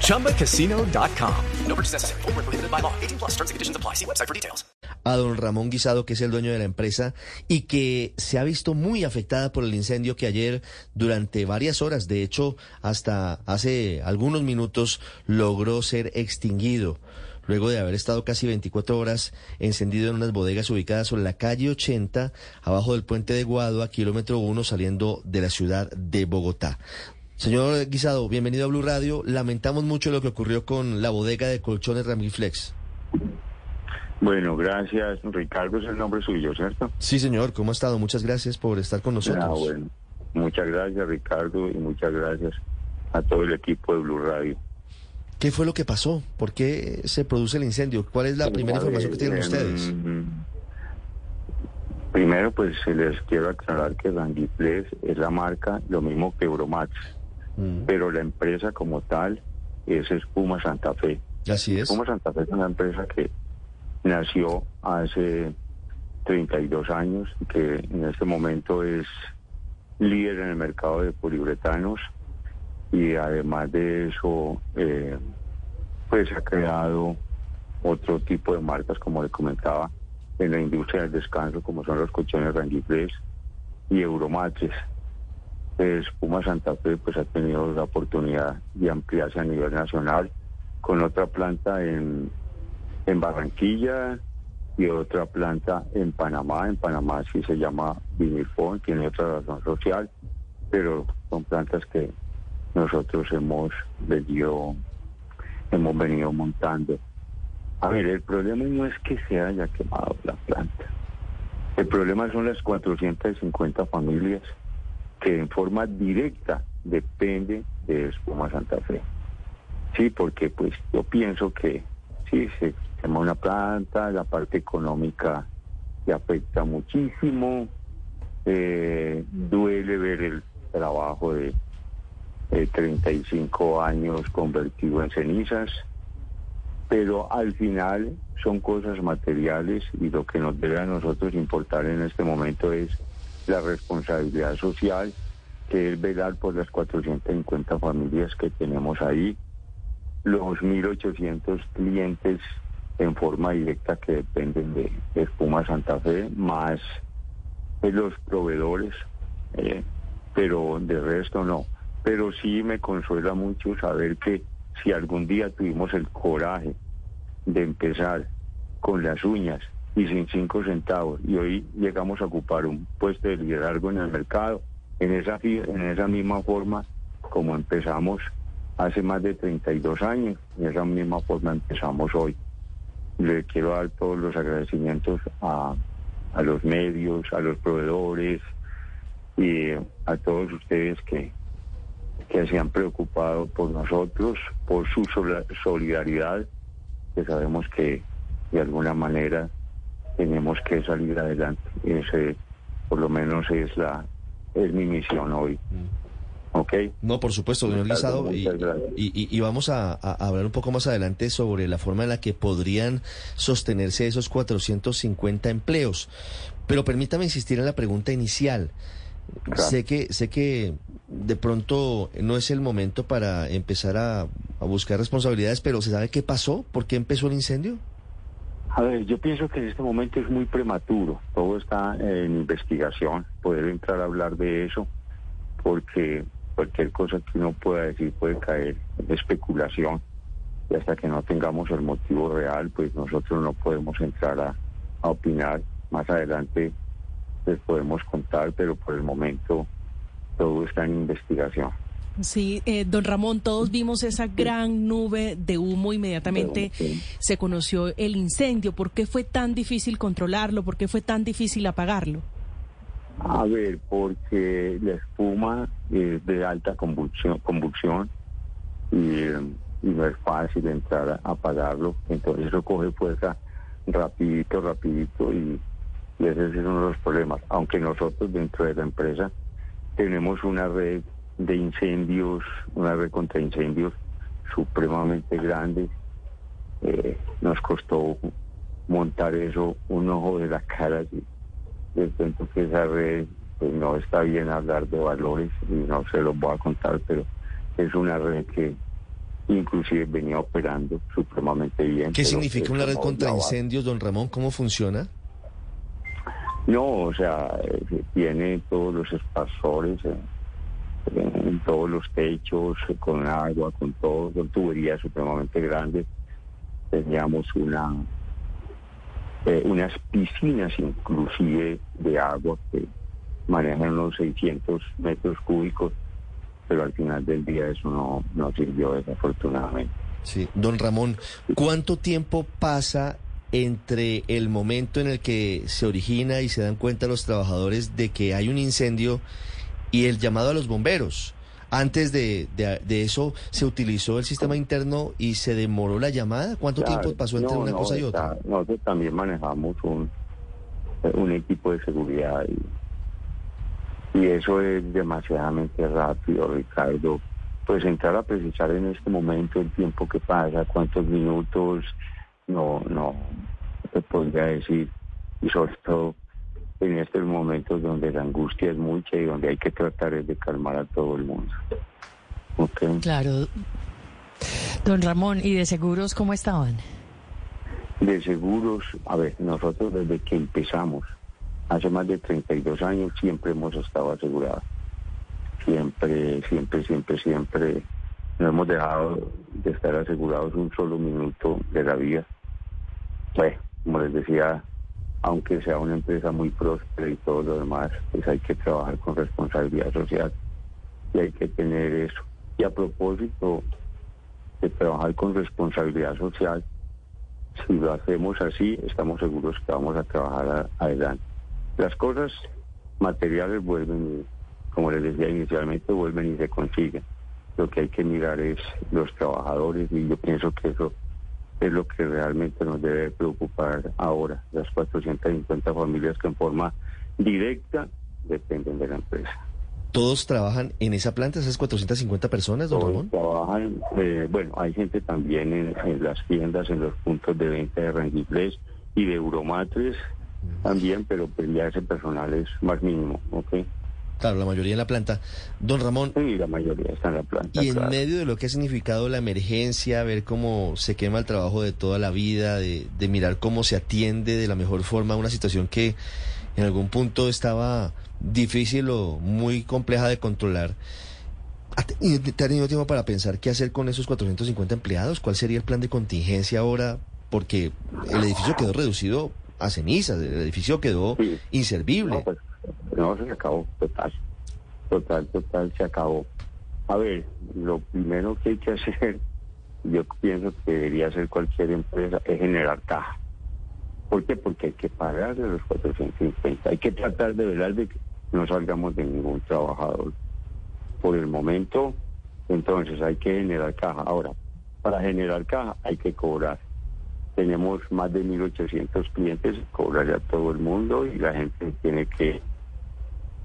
ChumbaCasino.com. No purchase necessary. Full prohibited by law. 18 plus terms and conditions apply. See website for details. a don Ramón Guisado, que es el dueño de la empresa y que se ha visto muy afectada por el incendio que ayer durante varias horas, de hecho hasta hace algunos minutos, logró ser extinguido. Luego de haber estado casi 24 horas encendido en unas bodegas ubicadas sobre la calle 80, abajo del puente de Guado, a kilómetro 1, saliendo de la ciudad de Bogotá. Señor Guisado, bienvenido a Blue Radio. Lamentamos mucho lo que ocurrió con la bodega de colchones Ramiflex. Bueno, gracias. Ricardo es el nombre suyo, ¿cierto? Sí, señor, ¿cómo ha estado? Muchas gracias por estar con nosotros. Ah, bueno. Muchas gracias, Ricardo, y muchas gracias a todo el equipo de Blue Radio. ¿Qué fue lo que pasó? ¿Por qué se produce el incendio? ¿Cuál es la primera información que tienen Eh, ustedes? mm, Primero, pues les quiero aclarar que Ranguiflex es la marca, lo mismo que Euromax, Mm, pero la empresa como tal es Espuma Santa Fe. Así es. Espuma Santa Fe es una empresa que nació hace 32 años, que en este momento es líder en el mercado de poliuretanos y además de eso, eh, pues ha creado otro tipo de marcas, como le comentaba, en la industria del descanso, como son los colchones Ranguiflex y Euromatres. Espuma Santa Fe pues ha tenido la oportunidad de ampliarse a nivel nacional con otra planta en, en Barranquilla y otra planta en Panamá. En Panamá sí se llama Vinifón, tiene otra razón social, pero son plantas que nosotros hemos venido, hemos venido montando. A ver, el problema no es que se haya quemado la planta. El problema son las 450 familias que en forma directa dependen de Espuma Santa Fe. Sí, porque pues yo pienso que sí, se quema una planta, la parte económica le afecta muchísimo, eh, duele ver el trabajo de 35 años convertido en cenizas, pero al final son cosas materiales y lo que nos debe a nosotros importar en este momento es la responsabilidad social, que es velar por las 450 familias que tenemos ahí, los 1.800 clientes en forma directa que dependen de, Espuma Santa Fe, más de los proveedores, eh, pero de resto no. Pero sí me consuela mucho saber que si algún día tuvimos el coraje de empezar con las uñas y sin cinco centavos y hoy llegamos a ocupar un puesto de liderazgo en el mercado, en esa, en esa misma forma como empezamos hace más de 32 años, en esa misma forma empezamos hoy. Le quiero dar todos los agradecimientos a, a los medios, a los proveedores y a todos ustedes que, que se han preocupado por nosotros, por su solidaridad, que sabemos que de alguna manera tenemos que salir adelante. Ese, por lo menos, es la es mi misión hoy. ¿Ok? No, por supuesto, señor Guisado. Y, y- y- y vamos a, a hablar un poco más adelante sobre la forma en la que podrían sostenerse esos 450 empleos. Pero permítame insistir en la pregunta inicial. Claro. Sé que sé que de pronto no es el momento para empezar a, a buscar responsabilidades, pero ¿se sabe qué pasó? ¿Por qué empezó el incendio? A ver, yo pienso que en este momento es muy prematuro. Todo está en investigación. Poder entrar a hablar de eso, porque cualquier cosa que uno pueda decir puede caer en especulación. Y hasta que no tengamos el motivo real, pues nosotros no podemos entrar a, a opinar. Más adelante les podemos contar, pero por el momento todo está en investigación. Sí, eh, don Ramón, todos vimos esa gran nube de humo. Inmediatamente se conoció el incendio. ¿Por qué fue tan difícil controlarlo? ¿Por qué fue tan difícil apagarlo? A ver, porque la espuma es de alta convulsión, convulsión y, y no es fácil entrar a apagarlo. Entonces eso coge fuerza rapidito, rapidito y, y ese es uno de los problemas. Aunque nosotros dentro de la empresa tenemos una red de incendios, una red contra incendios supremamente grande. Eh, nos costó montar eso un ojo de la cara. Y cuento que esa red pues no está bien hablar de valores y no se los voy a contar, pero es una red que inclusive venía operando supremamente bien. ¿Qué significa una eso red contra incendios, don Ramón? ¿Cómo funciona? No, o sea, eh, tiene todos los espasores en, todos los techos, con agua, con todo, con tuberías supremamente grandes. Teníamos una eh, unas piscinas inclusive de agua que manejan unos 600 metros cúbicos, pero al final del día eso no, no sirvió desafortunadamente. Sí. Don Ramón, ¿cuánto tiempo pasa entre el momento en el que se origina y se dan cuenta los trabajadores de que hay un incendio y el llamado a los bomberos? Antes de, de- de eso, ¿se utilizó el sistema interno y se demoró la llamada? ¿Cuánto Claro, tiempo pasó entre no, una no, cosa y está- otra? Nosotros también manejamos un, un equipo de seguridad y, y eso es demasiadamente rápido, Ricardo. Pues entrar a precisar en este momento el tiempo que pasa, cuántos minutos, no, no te podría decir. Y sobre todo en estos momentos donde la angustia es mucha y donde hay que tratar es de calmar a todo el mundo. ¿Ok? Claro. Don Ramón, ¿y de seguros cómo estaban? De seguros, a ver, nosotros desde que empezamos, hace más de 32 años, siempre hemos estado asegurados. Siempre, siempre, siempre, siempre no hemos dejado de estar asegurados un solo minuto de la vida. Pues, como les decía, aunque sea una empresa muy próspera y todo lo demás, pues hay que trabajar con responsabilidad social y hay que tener eso. Y a propósito de trabajar con responsabilidad social, si lo hacemos así, estamos seguros que vamos a trabajar adelante. Las cosas materiales vuelven, como les decía inicialmente, vuelven y se consiguen. Lo que hay que mirar es los trabajadores y yo pienso que eso es lo que realmente nos debe preocupar ahora, las 450 familias que en forma directa dependen de la empresa. ¿Todos trabajan en esa planta, esas 450 personas, don Todos Ramón? trabajan, eh, bueno, hay gente también en, en las tiendas, en los puntos de venta de Rangiplés y de Euromatres también, pero pues ya ese personal es más mínimo, ¿ok? Claro, la mayoría en la planta. Don Ramón, Y la mayoría está en la planta. Y en medio de lo que ha significado la emergencia, ver cómo se quema el trabajo de toda la vida, de, de mirar cómo se atiende de la mejor forma una situación que en algún punto estaba difícil o muy compleja de controlar. ¿Ha te- y te ha tenido tiempo para pensar qué hacer con esos 450 empleados? ¿Cuál sería el plan de contingencia ahora? Porque el edificio quedó reducido a cenizas, el edificio quedó Sí. inservible. No, pues, no, se acabó, total. Total, total, se acabó. A ver, lo primero que hay que hacer, yo pienso que debería hacer cualquier empresa, es generar caja. ¿Por qué? Porque hay que pagar de los 450. Hay que tratar de velar de que no salgamos de ningún trabajador. Por el momento, entonces hay que generar caja. Ahora, para generar caja hay que cobrar. Tenemos más de 1.800 clientes, cobrarle a todo el mundo y la gente tiene que,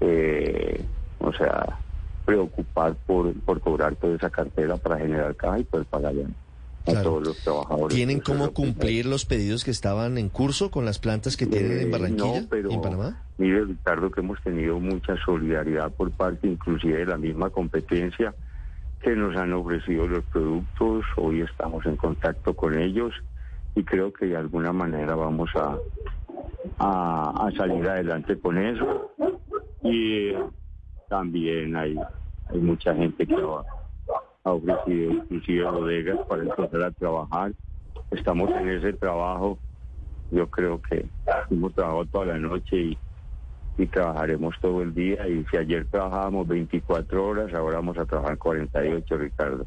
eh, o sea, preocupar por, por cobrar toda esa cartera para generar caja y poder pagarle a Claro. todos los trabajadores. ¿Tienen cómo cumplir los pedidos que estaban en curso con las plantas que tienen Eh, en Barranquilla no, pero en Panamá? Mire, Ricardo, que hemos tenido mucha solidaridad por parte inclusive de la misma competencia que nos han ofrecido los productos. Hoy estamos en contacto con ellos y creo que de alguna manera vamos a, a, a salir adelante con eso. Y también hay, hay mucha gente que ha, ha ofrecido inclusive bodegas para empezar a trabajar. Estamos en ese trabajo yo creo que hemos trabajado toda la noche y, y trabajaremos todo el día. Y si ayer trabajábamos 24 horas, ahora vamos a trabajar 48, Ricardo.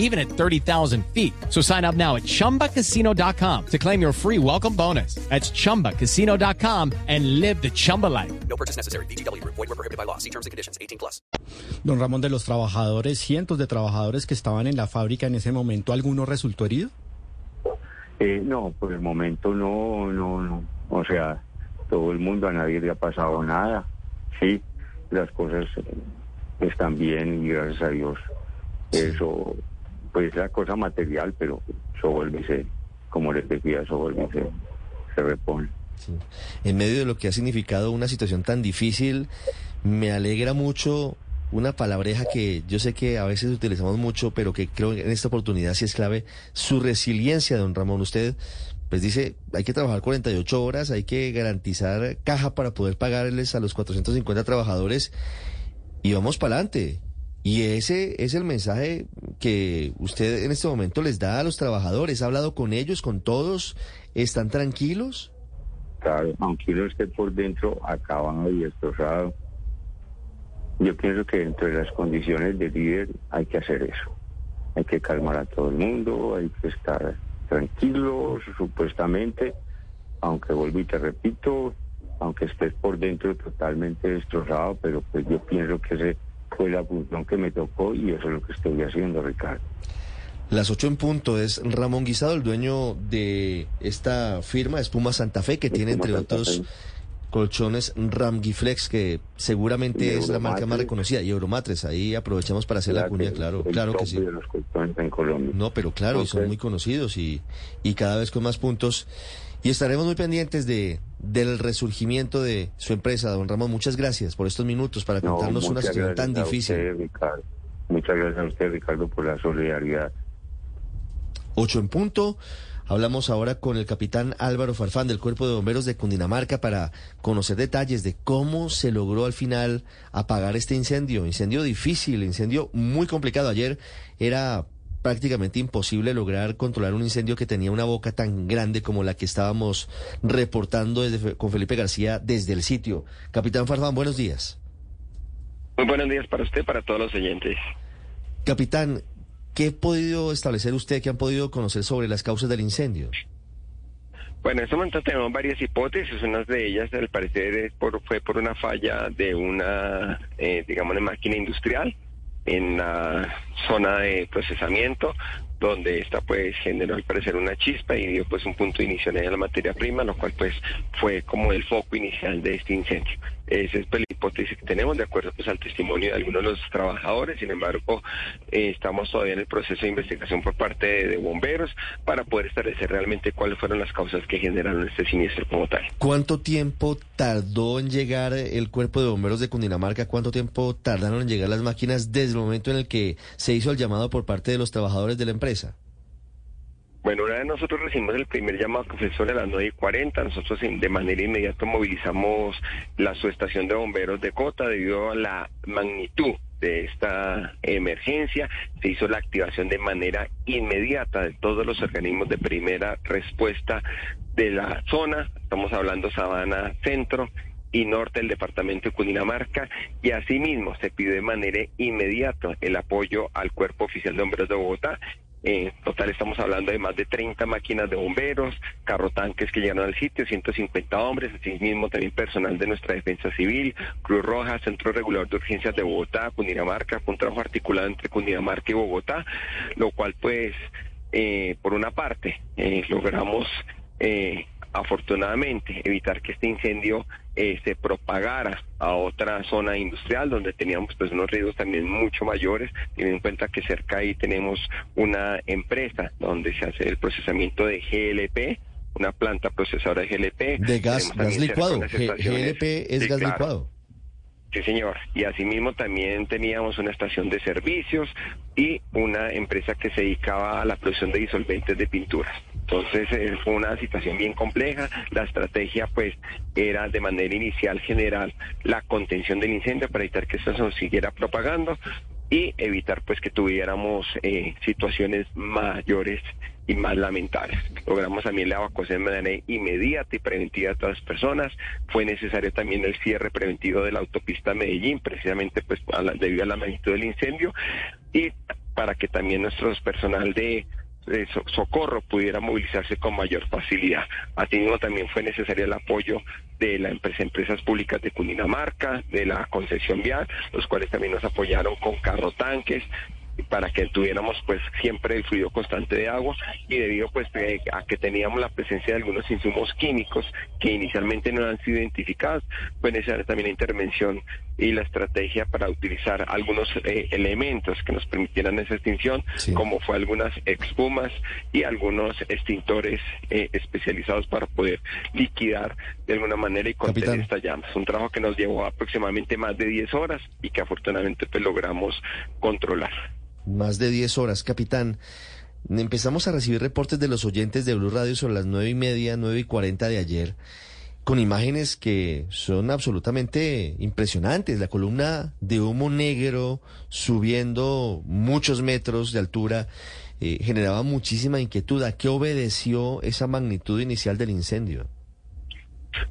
even at 30,000 feet. So sign up now at ChumbaCasino.com to claim your free welcome bonus. That's ChumbaCasino.com and live the Chumba life. No purchase necessary. BGW. Void were prohibited by law. See terms and conditions. 18 plus. Don Ramón, de los trabajadores, cientos de trabajadores que estaban en la fábrica en ese momento, ¿alguno resultó herido? Eh, no, por el momento no, no, no. O sea, todo el mundo, a nadie le ha pasado nada. Sí, las cosas eh, están bien y gracias a Dios. Eso, pues es la cosa material, pero eso vuelve como les decía, eso vuelve se, se repone. En medio de lo que ha significado una situación tan difícil, me alegra mucho una palabreja que yo sé que a veces utilizamos mucho, pero que creo que en esta oportunidad sí es clave, su resiliencia, don Ramón. Usted pues dice, hay que trabajar 48 horas, hay que garantizar caja para poder pagarles a los 450 trabajadores y vamos para adelante. Y ese es el mensaje que usted en este momento les da a los trabajadores. ¿Ha hablado con ellos, con todos? ¿Están tranquilos? Claro, aunque uno esté por dentro acabado y destrozado, yo pienso que dentro de las condiciones de líder hay que hacer eso. Hay que calmar a todo el mundo, hay que estar tranquilos, supuestamente, aunque vuelvo y te repito, aunque estés por dentro totalmente destrozado, pero pues yo pienso que esa fue la función que me tocó y eso es lo que estoy haciendo, Ricardo. Las ocho en punto es Ramón Guisado, el dueño de esta firma, Espuma Santa Fe, que tiene entre otros colchones Ramgiflex, que seguramente es la marca más reconocida, y Euromatres, ahí aprovechamos para hacer la, cuña, claro, claro que sí. No, pero claro, okay. y son muy conocidos y, y cada vez con más puntos. Y estaremos muy pendientes de del resurgimiento de su empresa, don Ramón. Muchas gracias por estos minutos para contarnos no, una situación tan difícil. Usted, muchas gracias a usted, Ricardo, por la solidaridad. Ocho en punto. Hablamos ahora con el capitán Álvaro Farfán del Cuerpo de Bomberos de Cundinamarca para conocer detalles de cómo se logró al final apagar este incendio. Incendio difícil, incendio muy complicado. Ayer era prácticamente imposible lograr controlar un incendio que tenía una boca tan grande como la que estábamos reportando desde, con Felipe García desde el sitio. Capitán Farfán, buenos días. Muy buenos días para usted, para todos los oyentes. Capitán, ¿Qué ha podido establecer usted, que han podido conocer sobre las causas del incendio? Bueno, en este momento tenemos varias hipótesis. Una de ellas, al parecer, es por, fue por una falla de una, eh, digamos, de máquina industrial en la zona de procesamiento, donde esta pues generó al parecer una chispa y dio pues un punto inicial en la materia prima, lo cual pues fue como el foco inicial de este incendio. Esa es pues, la hipótesis que tenemos de acuerdo pues al testimonio de algunos de los trabajadores, sin embargo eh, estamos todavía en el proceso de investigación por parte de, de, bomberos para poder establecer realmente cuáles fueron las causas que generaron este siniestro como tal. ¿Cuánto tiempo tardó en llegar el cuerpo de bomberos de Cundinamarca? ¿Cuánto tiempo tardaron en llegar las máquinas desde el momento en el que se hizo el llamado por parte de los trabajadores de la empresa? Bueno, una vez nosotros recibimos el primer llamado que fue sobre las 9 y 40, nosotros de manera inmediata movilizamos la subestación de bomberos de Cota debido a la magnitud de esta emergencia. Se hizo la activación de manera inmediata de todos los organismos de primera respuesta de la zona. Estamos hablando Sabana Centro y norte del departamento de Cundinamarca y asimismo se pidió de manera inmediata el apoyo al Cuerpo Oficial de Bomberos de Bogotá en total estamos hablando de más de 30 máquinas de bomberos, carrotanques que llegaron al sitio, 150 hombres, asimismo también personal de nuestra defensa civil, Cruz Roja, Centro Regulador de Urgencias de Bogotá, Cundinamarca, un trabajo articulado entre Cundinamarca y Bogotá, lo cual pues eh, por una parte eh, logramos eh, afortunadamente evitar que este incendio eh, se propagara a otra zona industrial donde teníamos pues unos riesgos también mucho mayores, teniendo en cuenta que cerca ahí tenemos una empresa donde se hace el procesamiento de GLP, una planta procesadora de GLP. De gas, gas licuado, GLP es gas claro. licuado. Sí, señor. Y asimismo también teníamos una estación de servicios y una empresa que se dedicaba a la producción de disolventes de pinturas. Entonces eh, fue una situación bien compleja. La estrategia pues era de manera inicial general la contención del incendio para evitar que esto se siguiera propagando y evitar pues que tuviéramos eh, situaciones mayores y más lamentables. Logramos también la evacuación de manera inmediata y preventiva de todas las personas. Fue necesario también el cierre preventivo de la autopista Medellín, precisamente pues a la, debido a la magnitud del incendio. Y para que también nuestro personal de de so- socorro pudiera movilizarse con mayor facilidad. Asimismo, también fue necesario el apoyo de las empresa, empresas públicas de Cundinamarca, de la concesión vial, los cuales también nos apoyaron con carro tanques para que tuviéramos pues siempre el fluido constante de agua y debido pues eh, a que teníamos la presencia de algunos insumos químicos que inicialmente no han sido identificados, fue necesaria también la intervención y la estrategia para utilizar algunos eh, elementos que nos permitieran esa extinción, como fue algunas expumas y algunos extintores eh, especializados para poder liquidar de alguna manera y contener Capitán. estas llamas. Un trabajo que nos llevó aproximadamente más de 10 horas y que afortunadamente pues logramos controlar. Más de 10 horas, capitán. Empezamos a recibir reportes de los oyentes de Blue Radio sobre las nueve y media, nueve y cuarenta de ayer, con imágenes que son absolutamente impresionantes. La columna de humo negro subiendo muchos metros de altura eh, generaba muchísima inquietud. ¿A qué obedeció esa magnitud inicial del incendio?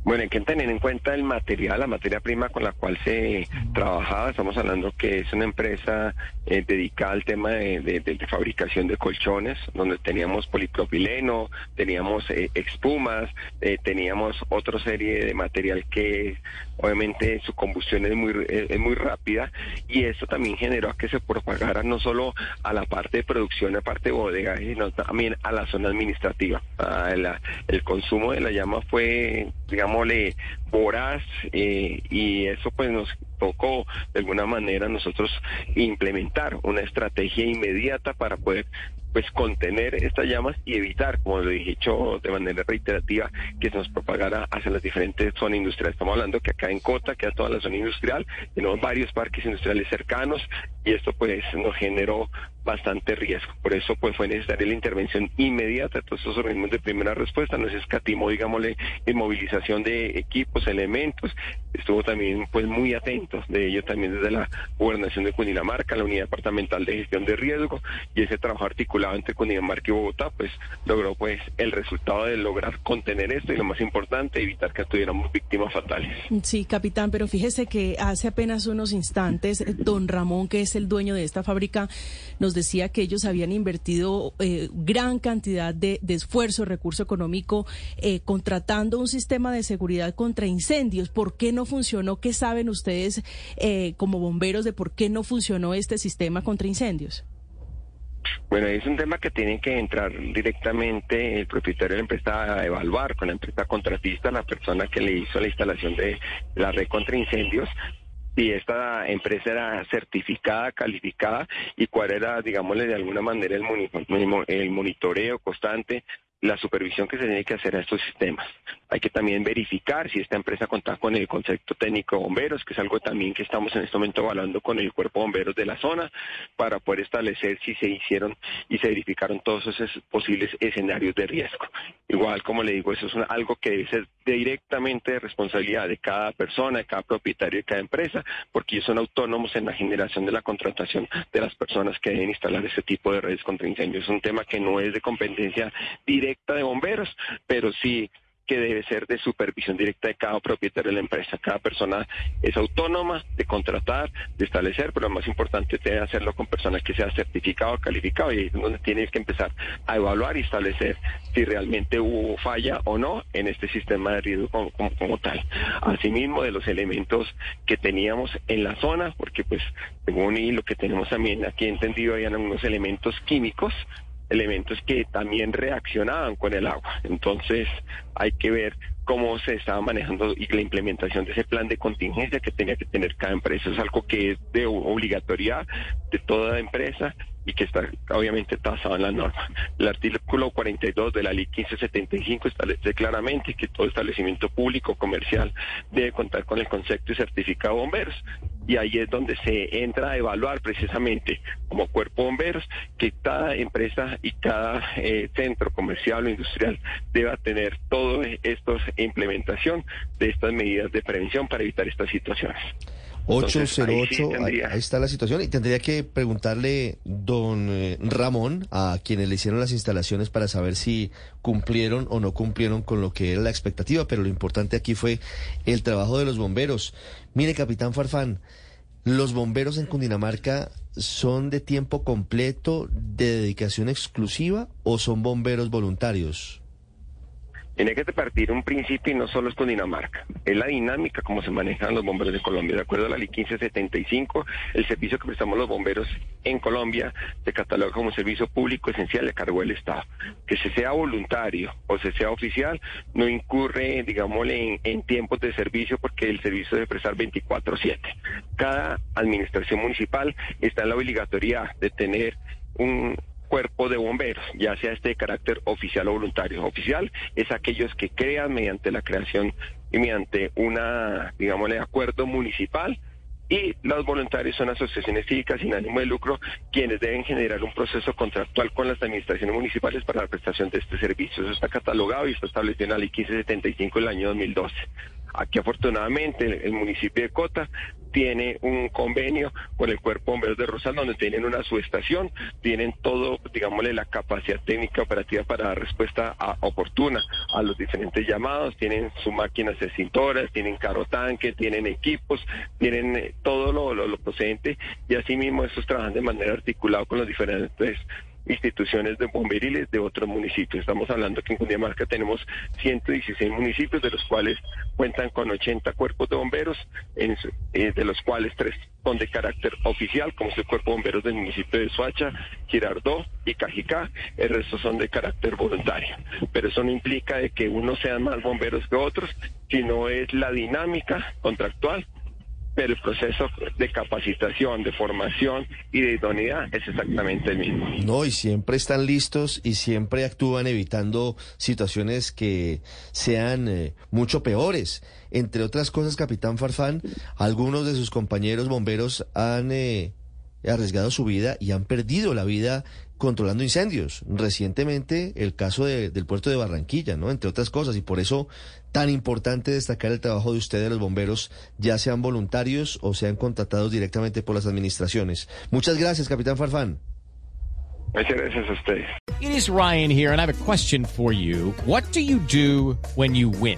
Bueno, hay que tener en cuenta el material, la materia prima con la cual se trabajaba. Estamos hablando que es una empresa eh, dedicada al tema de, de- de- de fabricación de colchones, donde teníamos polipropileno, teníamos eh, expumas, eh, teníamos otra serie de material que obviamente su combustión es muy, es muy rápida y esto también generó a que se propagara no solo a la parte de producción, a la parte de bodega, sino también a la zona administrativa. Ah, la- el consumo de la llama fue, digámosle, voraz eh, y eso pues nos tocó de alguna manera nosotros implementar una estrategia inmediata para poder pues contener estas llamas y evitar, como lo he dicho de manera reiterativa, que se nos propagara hacia las diferentes zonas industriales. Estamos hablando que acá en Cota queda toda la zona industrial, tenemos varios parques industriales cercanos y esto pues nos generó bastante riesgo. Por eso pues fue necesaria la intervención inmediata de todos estos organismos de primera respuesta, no se escatimó, digámosle, en movilización de equipos, elementos, estuvo también pues muy atento de ello también desde la gobernación de Cundinamarca, la unidad departamental de gestión de riesgo y ese trabajo articulado entre Cundinamarca y Bogotá pues logró pues el resultado de lograr contener esto y lo más importante evitar que tuviéramos víctimas fatales. Sí, capitán, pero fíjese que hace apenas unos instantes, eh, don Ramón, que es el dueño de esta fábrica, nos decía que ellos habían invertido eh, gran cantidad de, de esfuerzo, recurso económico, eh, contratando un sistema de seguridad contra incendios. ¿Por qué no funcionó? ¿Qué saben ustedes eh, como bomberos de por qué no funcionó este sistema contra incendios? Bueno, es un tema que tiene que entrar directamente el propietario de la empresa a evaluar con la empresa contratista, la persona que le hizo la instalación de la red contra incendios, si esta empresa era certificada, calificada y cuál era, digámosle, de alguna manera el, moni- el monitoreo constante, la supervisión que se tiene que hacer a estos sistemas. Hay que también verificar si esta empresa contaba con el concepto técnico de bomberos, que es algo también que estamos en este momento evaluando con el cuerpo de bomberos de la zona, para poder establecer si se hicieron y se verificaron todos esos posibles escenarios de riesgo. Igual, como le digo, eso es algo que debe ser directamente de responsabilidad de cada persona, de cada propietario de cada empresa, porque ellos son autónomos en la generación de la contratación de las personas que deben instalar ese tipo de redes contra incendios. Es un tema que no es de competencia directa de bomberos, pero sí que debe ser de supervisión directa de cada propietario de la empresa. Cada persona es autónoma de contratar, de establecer, pero lo más importante es hacerlo con personas que sea certificado, calificado, y es donde tienes que empezar a evaluar y establecer si realmente hubo falla o no en este sistema de riesgo como tal. Asimismo, de los elementos que teníamos en la zona, porque pues según y lo que tenemos también aquí entendido, habían algunos elementos químicos elementos que también reaccionaban con el agua. Entonces hay que ver cómo se estaba manejando y la implementación de ese plan de contingencia que tenía que tener cada empresa. Es algo que es de obligatoriedad de toda empresa y que está obviamente tasado en la norma. El artículo 42 de la ley 1575 establece claramente que todo establecimiento público comercial debe contar con el concepto y certificado de bomberos. Y ahí es donde se entra a evaluar precisamente como cuerpo de bomberos que cada empresa y cada eh, centro comercial o industrial deba tener todo esto en implementación de estas medidas de prevención para evitar estas situaciones. Entonces, ahí sí 808, tendría- ahí está la situación. Y tendría que preguntarle, don eh, Ramón, a quienes le hicieron las instalaciones para saber si cumplieron o no cumplieron con lo que era la expectativa. Pero lo importante aquí fue el trabajo de los bomberos. Mire, capitán Farfán, ¿Los bomberos en Cundinamarca son de tiempo completo, de dedicación exclusiva o son bomberos voluntarios? Tiene que partir un principio y no solo es Cundinamarca, es la dinámica como se manejan los bomberos de Colombia. De acuerdo a la ley 1575, el servicio que prestamos los bomberos en Colombia se cataloga como un servicio público esencial de cargo del Estado. Que se sea voluntario o se sea oficial, no incurre, digámosle, en, en tiempos de servicio porque el servicio debe prestar 24-7. Cada administración municipal está en la obligatoriedad de tener un, cuerpo de bomberos, ya sea este de carácter oficial o voluntario. Oficial es aquellos que crean mediante la creación y mediante una, digámosle, acuerdo municipal y los voluntarios son asociaciones cívicas sin ánimo de lucro quienes deben generar un proceso contractual con las administraciones municipales para la prestación de este servicio. Eso está catalogado y está establecido en la ley 1575 del año 2012. Aquí afortunadamente el, municipio de Cota tiene un convenio con el Cuerpo Bomberos de Rosal, donde tienen una subestación, tienen todo, digámosle, la capacidad técnica operativa para dar respuesta oportuna a los diferentes llamados, tienen sus máquinas extintoras, tienen carro tanque, tienen equipos, tienen eh, todo lo, lo, lo procedente. Y asimismo estos trabajan de manera articulada con los diferentes instituciones de bomberiles de otros municipios. Estamos hablando que en Cundinamarca tenemos 116 municipios, de los cuales cuentan con 80 cuerpos de bomberos, en eh, de los cuales tres son de carácter oficial, como es el cuerpo de bomberos del municipio de Soacha, Girardó y Cajicá. El resto son de carácter voluntario. Pero eso no implica de que unos sean más bomberos que otros, sino es la dinámica contractual pero el proceso de capacitación, de formación y de idoneidad es exactamente el mismo. No, y siempre están listos y siempre actúan evitando situaciones que sean eh, mucho peores. Entre otras cosas, capitán Farfán, algunos de sus compañeros bomberos han eh, arriesgado su vida y han perdido la vida controlando incendios. Recientemente el caso de- del puerto de Barranquilla, ¿no? Entre otras cosas, y por eso tan importante destacar el trabajo de ustedes, los bomberos, ya sean voluntarios o sean contratados directamente por las administraciones. Muchas gracias, capitán Farfán. Muchas gracias a ustedes. It is Ryan here, and I have a question for you. What do you do when you win?